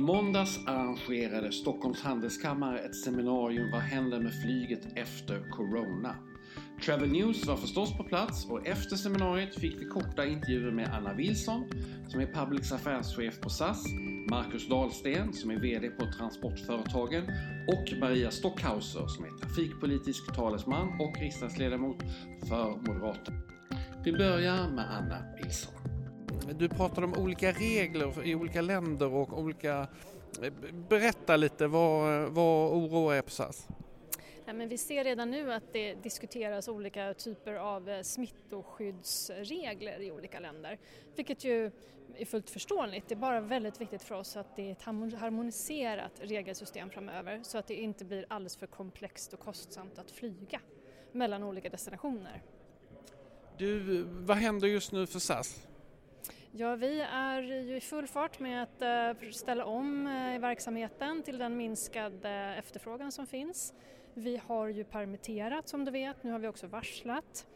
I måndags arrangerade Stockholms handelskammare ett seminarium Vad händer med flyget efter Corona? Travel News var förstås på plats och efter seminariet fick vi korta intervjuer med Anna Wilson som är Publics affärschef på SAS, Marcus Dahlsten som är VD på Transportföretagen och Maria Stockhauser som är trafikpolitisk talesman och riksdagsledamot för Moderaterna. Vi börjar med Anna Wilson. Du pratar om olika regler i olika länder och olika... Berätta lite, vad, vad oroar er på SAS? Ja, men vi ser redan nu att det diskuteras olika typer av eh, smittskyddsregler i olika länder, vilket ju är fullt förståeligt. Det är bara väldigt viktigt för oss att det är ett harmoniserat regelsystem framöver så att det inte blir alldeles för komplext och kostsamt att flyga mellan olika destinationer. Du, vad händer just nu för SAS? Ja, vi är ju i full fart med att eh, ställa om eh, verksamheten till den minskade efterfrågan som finns. Vi har ju permitterat som du vet, nu har vi också varslat.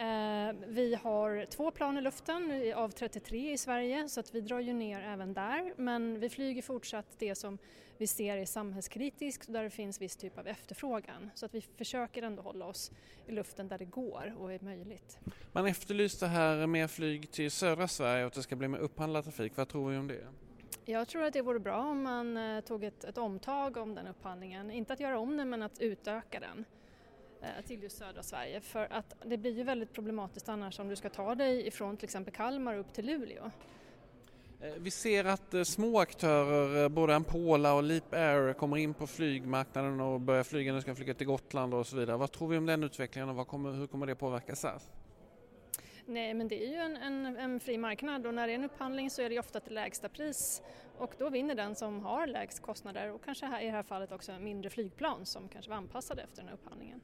Eh, vi har två plan i luften av 33 i Sverige så att vi drar ju ner även där men vi flyger fortsatt det som vi ser är samhällskritiskt där det finns viss typ av efterfrågan. Så att vi försöker ändå hålla oss i luften där det går och är möjligt. Man efterlyste här mer flyg till södra Sverige och att det ska bli mer upphandlad trafik. Vad tror vi om det? Jag tror att det vore bra om man eh, tog ett, ett omtag om den upphandlingen. Inte att göra om den men att utöka den till just södra Sverige för att det blir ju väldigt problematiskt annars om du ska ta dig ifrån till exempel Kalmar upp till Luleå. Eh, vi ser att små aktörer, både Ampola och Leap Air kommer in på flygmarknaden och börjar flyga, nu ska flyga till Gotland och så vidare. Vad tror vi om den utvecklingen och kommer, hur kommer det påverka SAS? Nej, men det är ju en, en, en, fri marknad och när det är en upphandling så är det ofta till lägsta pris och då vinner den som har lägst kostnader och kanske här, i det här fallet också mindre flygplan som kanske var anpassade efter den här upphandlingen.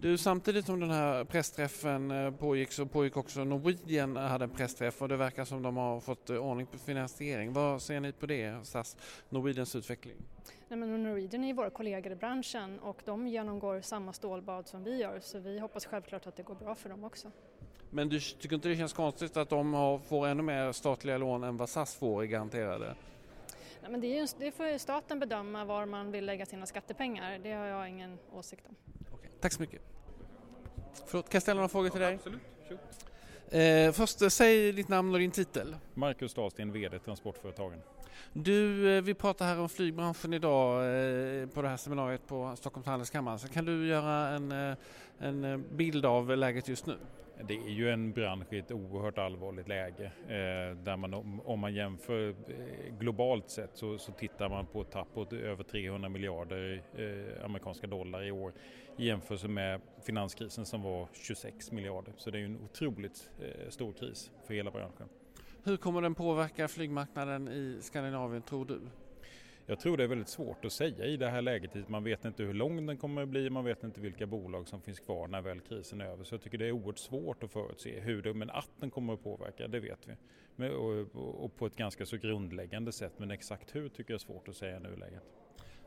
Du, samtidigt som den här pressträffen eh, pågick så pågick också Norwegian hade en pressträff och det verkar som de har fått eh, ordning på finansiering. Vad ser ni på det, SAS, Norwegians utveckling? Nej, men Norwegian är ju våra kollegor i branschen och de genomgår samma stålbad som vi gör så vi hoppas självklart att det går bra för dem också. Men du tycker inte det känns konstigt att de har, får ännu mer statliga lån än vad SAS får i garanterade? Nej, men det, är just, det får staten bedöma var man vill lägga sina skattepengar. Det har jag ingen åsikt om. Tack så mycket. Förlåt, kan jag ställa några frågor till dig? Absolut. Eh, först, eh, säg ditt namn och din titel. Marcus Dahlsten, VD Transportföretagen. Du, eh, vi pratar här om flygbranschen idag eh, på det här seminariet på Stockholms handelskammare. Så kan du göra en, eh, en bild av läget just nu? Det är ju en bransch i ett oerhört allvarligt läge eh, där man om man jämför eh, globalt sett så, så tittar man på ett tapp på över 300 miljarder eh, amerikanska dollar i år i jämförelse med finanskrisen som var 26 miljarder. Så det är ju en otroligt stor kris för hela branschen. Hur kommer den påverka flygmarknaden i Skandinavien tror du? Jag tror det är väldigt svårt att säga i det här läget. Man vet inte hur lång den kommer att bli, man vet inte vilka bolag som finns kvar när väl krisen är över. Så jag tycker det är oerhört svårt att förutse hur det, men att den kommer att påverka, det vet vi. Men, och, och, på ett ganska så grundläggande sätt, men exakt hur tycker jag är svårt att säga i nuläget.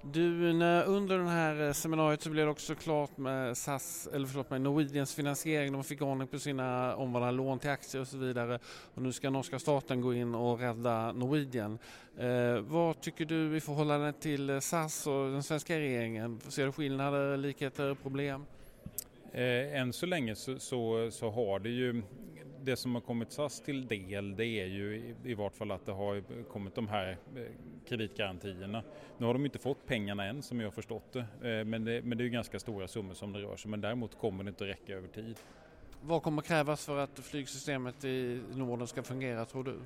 Du, under det här eh, seminariet så blev det också klart med SAS, eller förlåt mig, Norwegians finansiering. De fick ordning på sina omvandlade lån till aktier och så vidare. Och nu ska norska staten gå in och rädda Norwegian. Eh, vad tycker du i förhållande till eh, SAS och den svenska regeringen? Ser du skillnader, likheter, problem? Eh, än så länge så, så, så, har det ju det som har kommit SAS till del det är ju i, vart fall att det har kommit de här eh, kreditgarantierna. Nu har de inte fått pengarna än som jag har förstått det, eh, men det, men det är ju ganska stora summor som det rör sig men däremot kommer det inte att räcka över tid. Vad kommer krävas för att flygsystemet i Norden ska fungera tror du?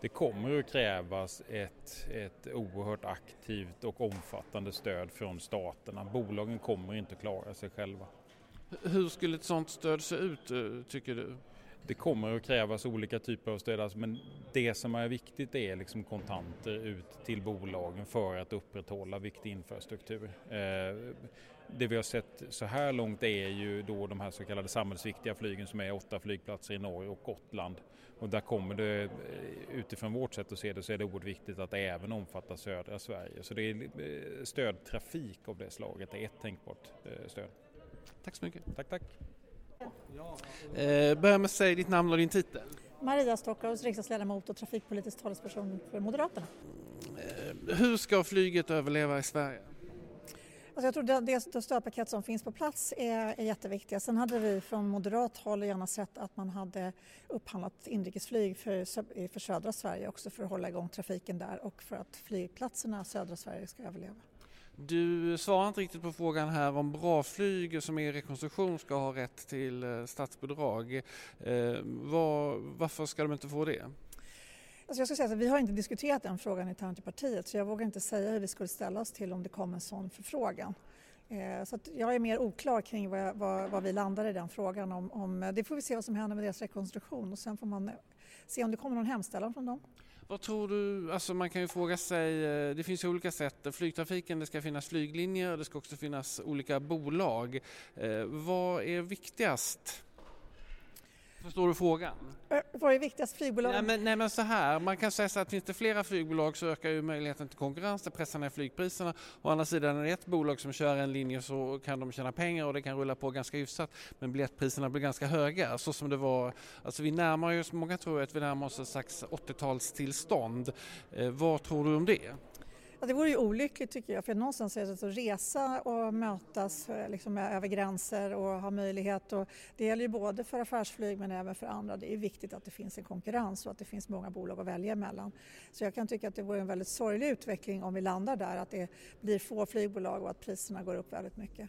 Det kommer att krävas ett, ett oerhört aktivt och omfattande stöd från staterna. Bolagen kommer inte klara sig själva. Hur skulle ett sådant stöd se ut tycker du? Det kommer att krävas olika typer av stöd, alltså, men det som är viktigt är liksom kontanter ut till bolagen för att upprätthålla viktig infrastruktur. Eh, det vi har sett så här långt är ju då de här så kallade samhällsviktiga flygen som är åtta flygplatser i Norge och Gotland. Och där kommer det, eh, utifrån vårt sätt att se det, så är det oerhört viktigt att det även omfattar södra Sverige. Så det är eh, stödtrafik av det slaget, det är ett tänkbart stöd. Tack så mycket. Tack, tack. Eh, börja med att säga ditt namn och din titel. Maria Stockhaus, riksdagsledamot och trafikpolitisk talesperson för Moderaterna. Eh, hur ska flyget överleva i Sverige? Alltså jag tror det, det stödpaket som finns på plats är, är jätteviktiga. Sen hade vi från moderat håll gärna sett att man hade upphandlat inrikesflyg för, för södra Sverige också för att hålla igång trafiken där och för att flygplatserna i södra Sverige ska överleva. Du svarar inte riktigt på frågan här om bra flyg som är i rekonstruktion ska ha rätt till eh, statsbidrag. Eh, var, varför ska de inte få det? Alltså jag ska säga att vi har inte diskuterat den frågan internt i partiet så jag vågar inte säga hur vi skulle ställa oss till om det kom en sån förfrågan. Eh, så jag är mer oklar kring vad, vad, vad, vi landar i den frågan. Om, om, eh, det får vi se vad som händer med deras rekonstruktion och sen får man eh, se om det kommer någon hemställan från dem. Vad tror du, alltså man kan ju fråga sig, eh, det finns ju olika sätt. Flygtrafiken, det ska finnas flyglinjer och det ska också finnas olika bolag. Eh, vad är viktigast? Förstår du frågan? Vad är viktigast, flygbolag? Nej men, nej men så här, man kan säga så att finns det flera flygbolag så ökar ju möjligheten till konkurrens, det pressar ner flygpriserna. Å andra sidan är det ett bolag som kör en linje så kan de tjäna pengar och det kan rulla på ganska hyfsat. Men biljettpriserna blir ganska höga, så som det var. Alltså vi närmar oss, många tror att vi närmar oss ett slags 80-talstillstånd. Eh, vad tror du om det? Ja, det vore ju olyckligt tycker jag för någonstans är det att resa och mötas eh, liksom, eh, över gränser och ha möjlighet och det gäller ju både för affärsflyg men även för andra. Det är viktigt att det finns en konkurrens och att det finns många bolag att välja mellan. Så jag kan tycka att det vore en väldigt sorglig utveckling om vi landar där att det blir få flygbolag och att priserna går upp väldigt mycket.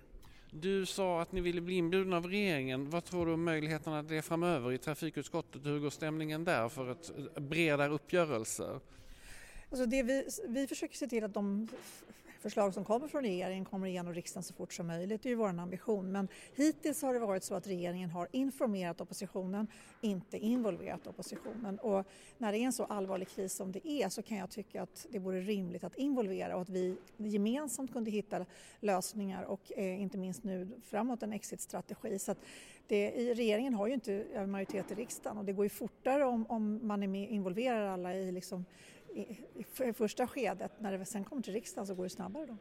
Du sa att ni ville bli inbjudna av regeringen. Vad tror du om möjligheterna det framöver i trafikutskottet? Hur går stämningen där för ett eh, bredare uppgörelser? Alltså det vi, vi försöker se till att de förslag som kommer från regeringen kommer igenom riksdagen så fort som möjligt. Det är ju vår ambition. Men hittills har det varit så att regeringen har informerat oppositionen, inte involverat oppositionen. Och när det är en så allvarlig kris som det är så kan jag tycka att det vore rimligt att involvera och att vi gemensamt kunde hitta lösningar och eh, inte minst nu framåt en exitstrategi. Så det, regeringen har ju inte majoritet i riksdagen och det går ju fortare om, om man är med, involverar alla i liksom i, i första skedet. När det sen kommer till riksdagen så går det snabbare då.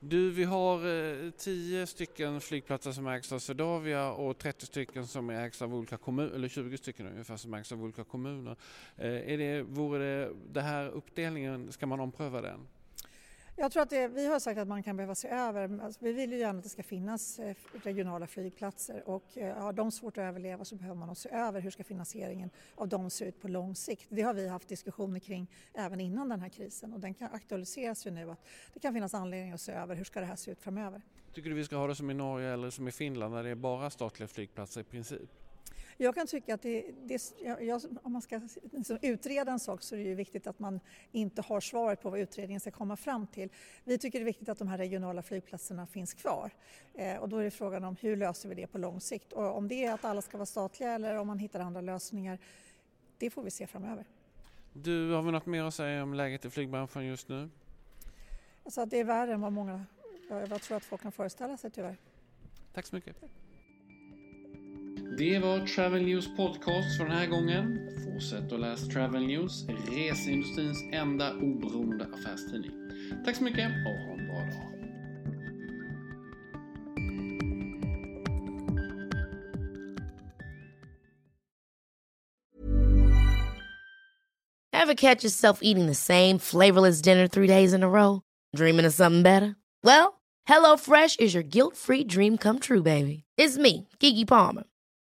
Du, vi har eh, 10 stycken flygplatser som ägs av Swedavia och 30 stycken som ägs av olika kommuner, eller 20 stycken ungefär som ägs av olika kommuner. Eh, är det, vore det, det här uppdelningen, ska man ompröva den? Jag tror att det, vi har sagt att man kan behöva se över, alltså vi vill ju gärna att det ska finnas eh, regionala flygplatser och eh, har de svårt att överleva så behöver man se över hur ska finansieringen av dem se ut på lång sikt. Det har vi haft diskussioner kring även innan den här krisen och den kan aktualiseras ju nu att det kan finnas anledning att se över hur ska det här se ut framöver. Tycker du vi ska ha det som i Norge eller som i Finland där det är bara statliga flygplatser i princip? Jag kan tycka att det, det, jag, om man ska liksom utreda en sak så är det ju viktigt att man inte har svaret på vad utredningen ska komma fram till. Vi tycker det är viktigt att de här regionala flygplatserna finns kvar eh, och då är det frågan om hur löser vi det på lång sikt och om det är att alla ska vara statliga eller om man hittar andra lösningar, det får vi se framöver. Du, har vi något mer att säga om läget i flygbranschen just nu? Alltså det är värre än vad många, jag tror att folk kan föreställa sig tyvärr. Tack så mycket. Det var Travel News Podcast för den här gången. Fortsätt att läsa Travel News, reseindustrins enda oberoende affärstidning. Tack så mycket och ha en bra dag. Have catch yourself eating the same flavorless dinner three days in a row? Dreaming of something better? Well, Hello Fresh is your guilt-free dream come true, baby. It's me, Gigi Palmer.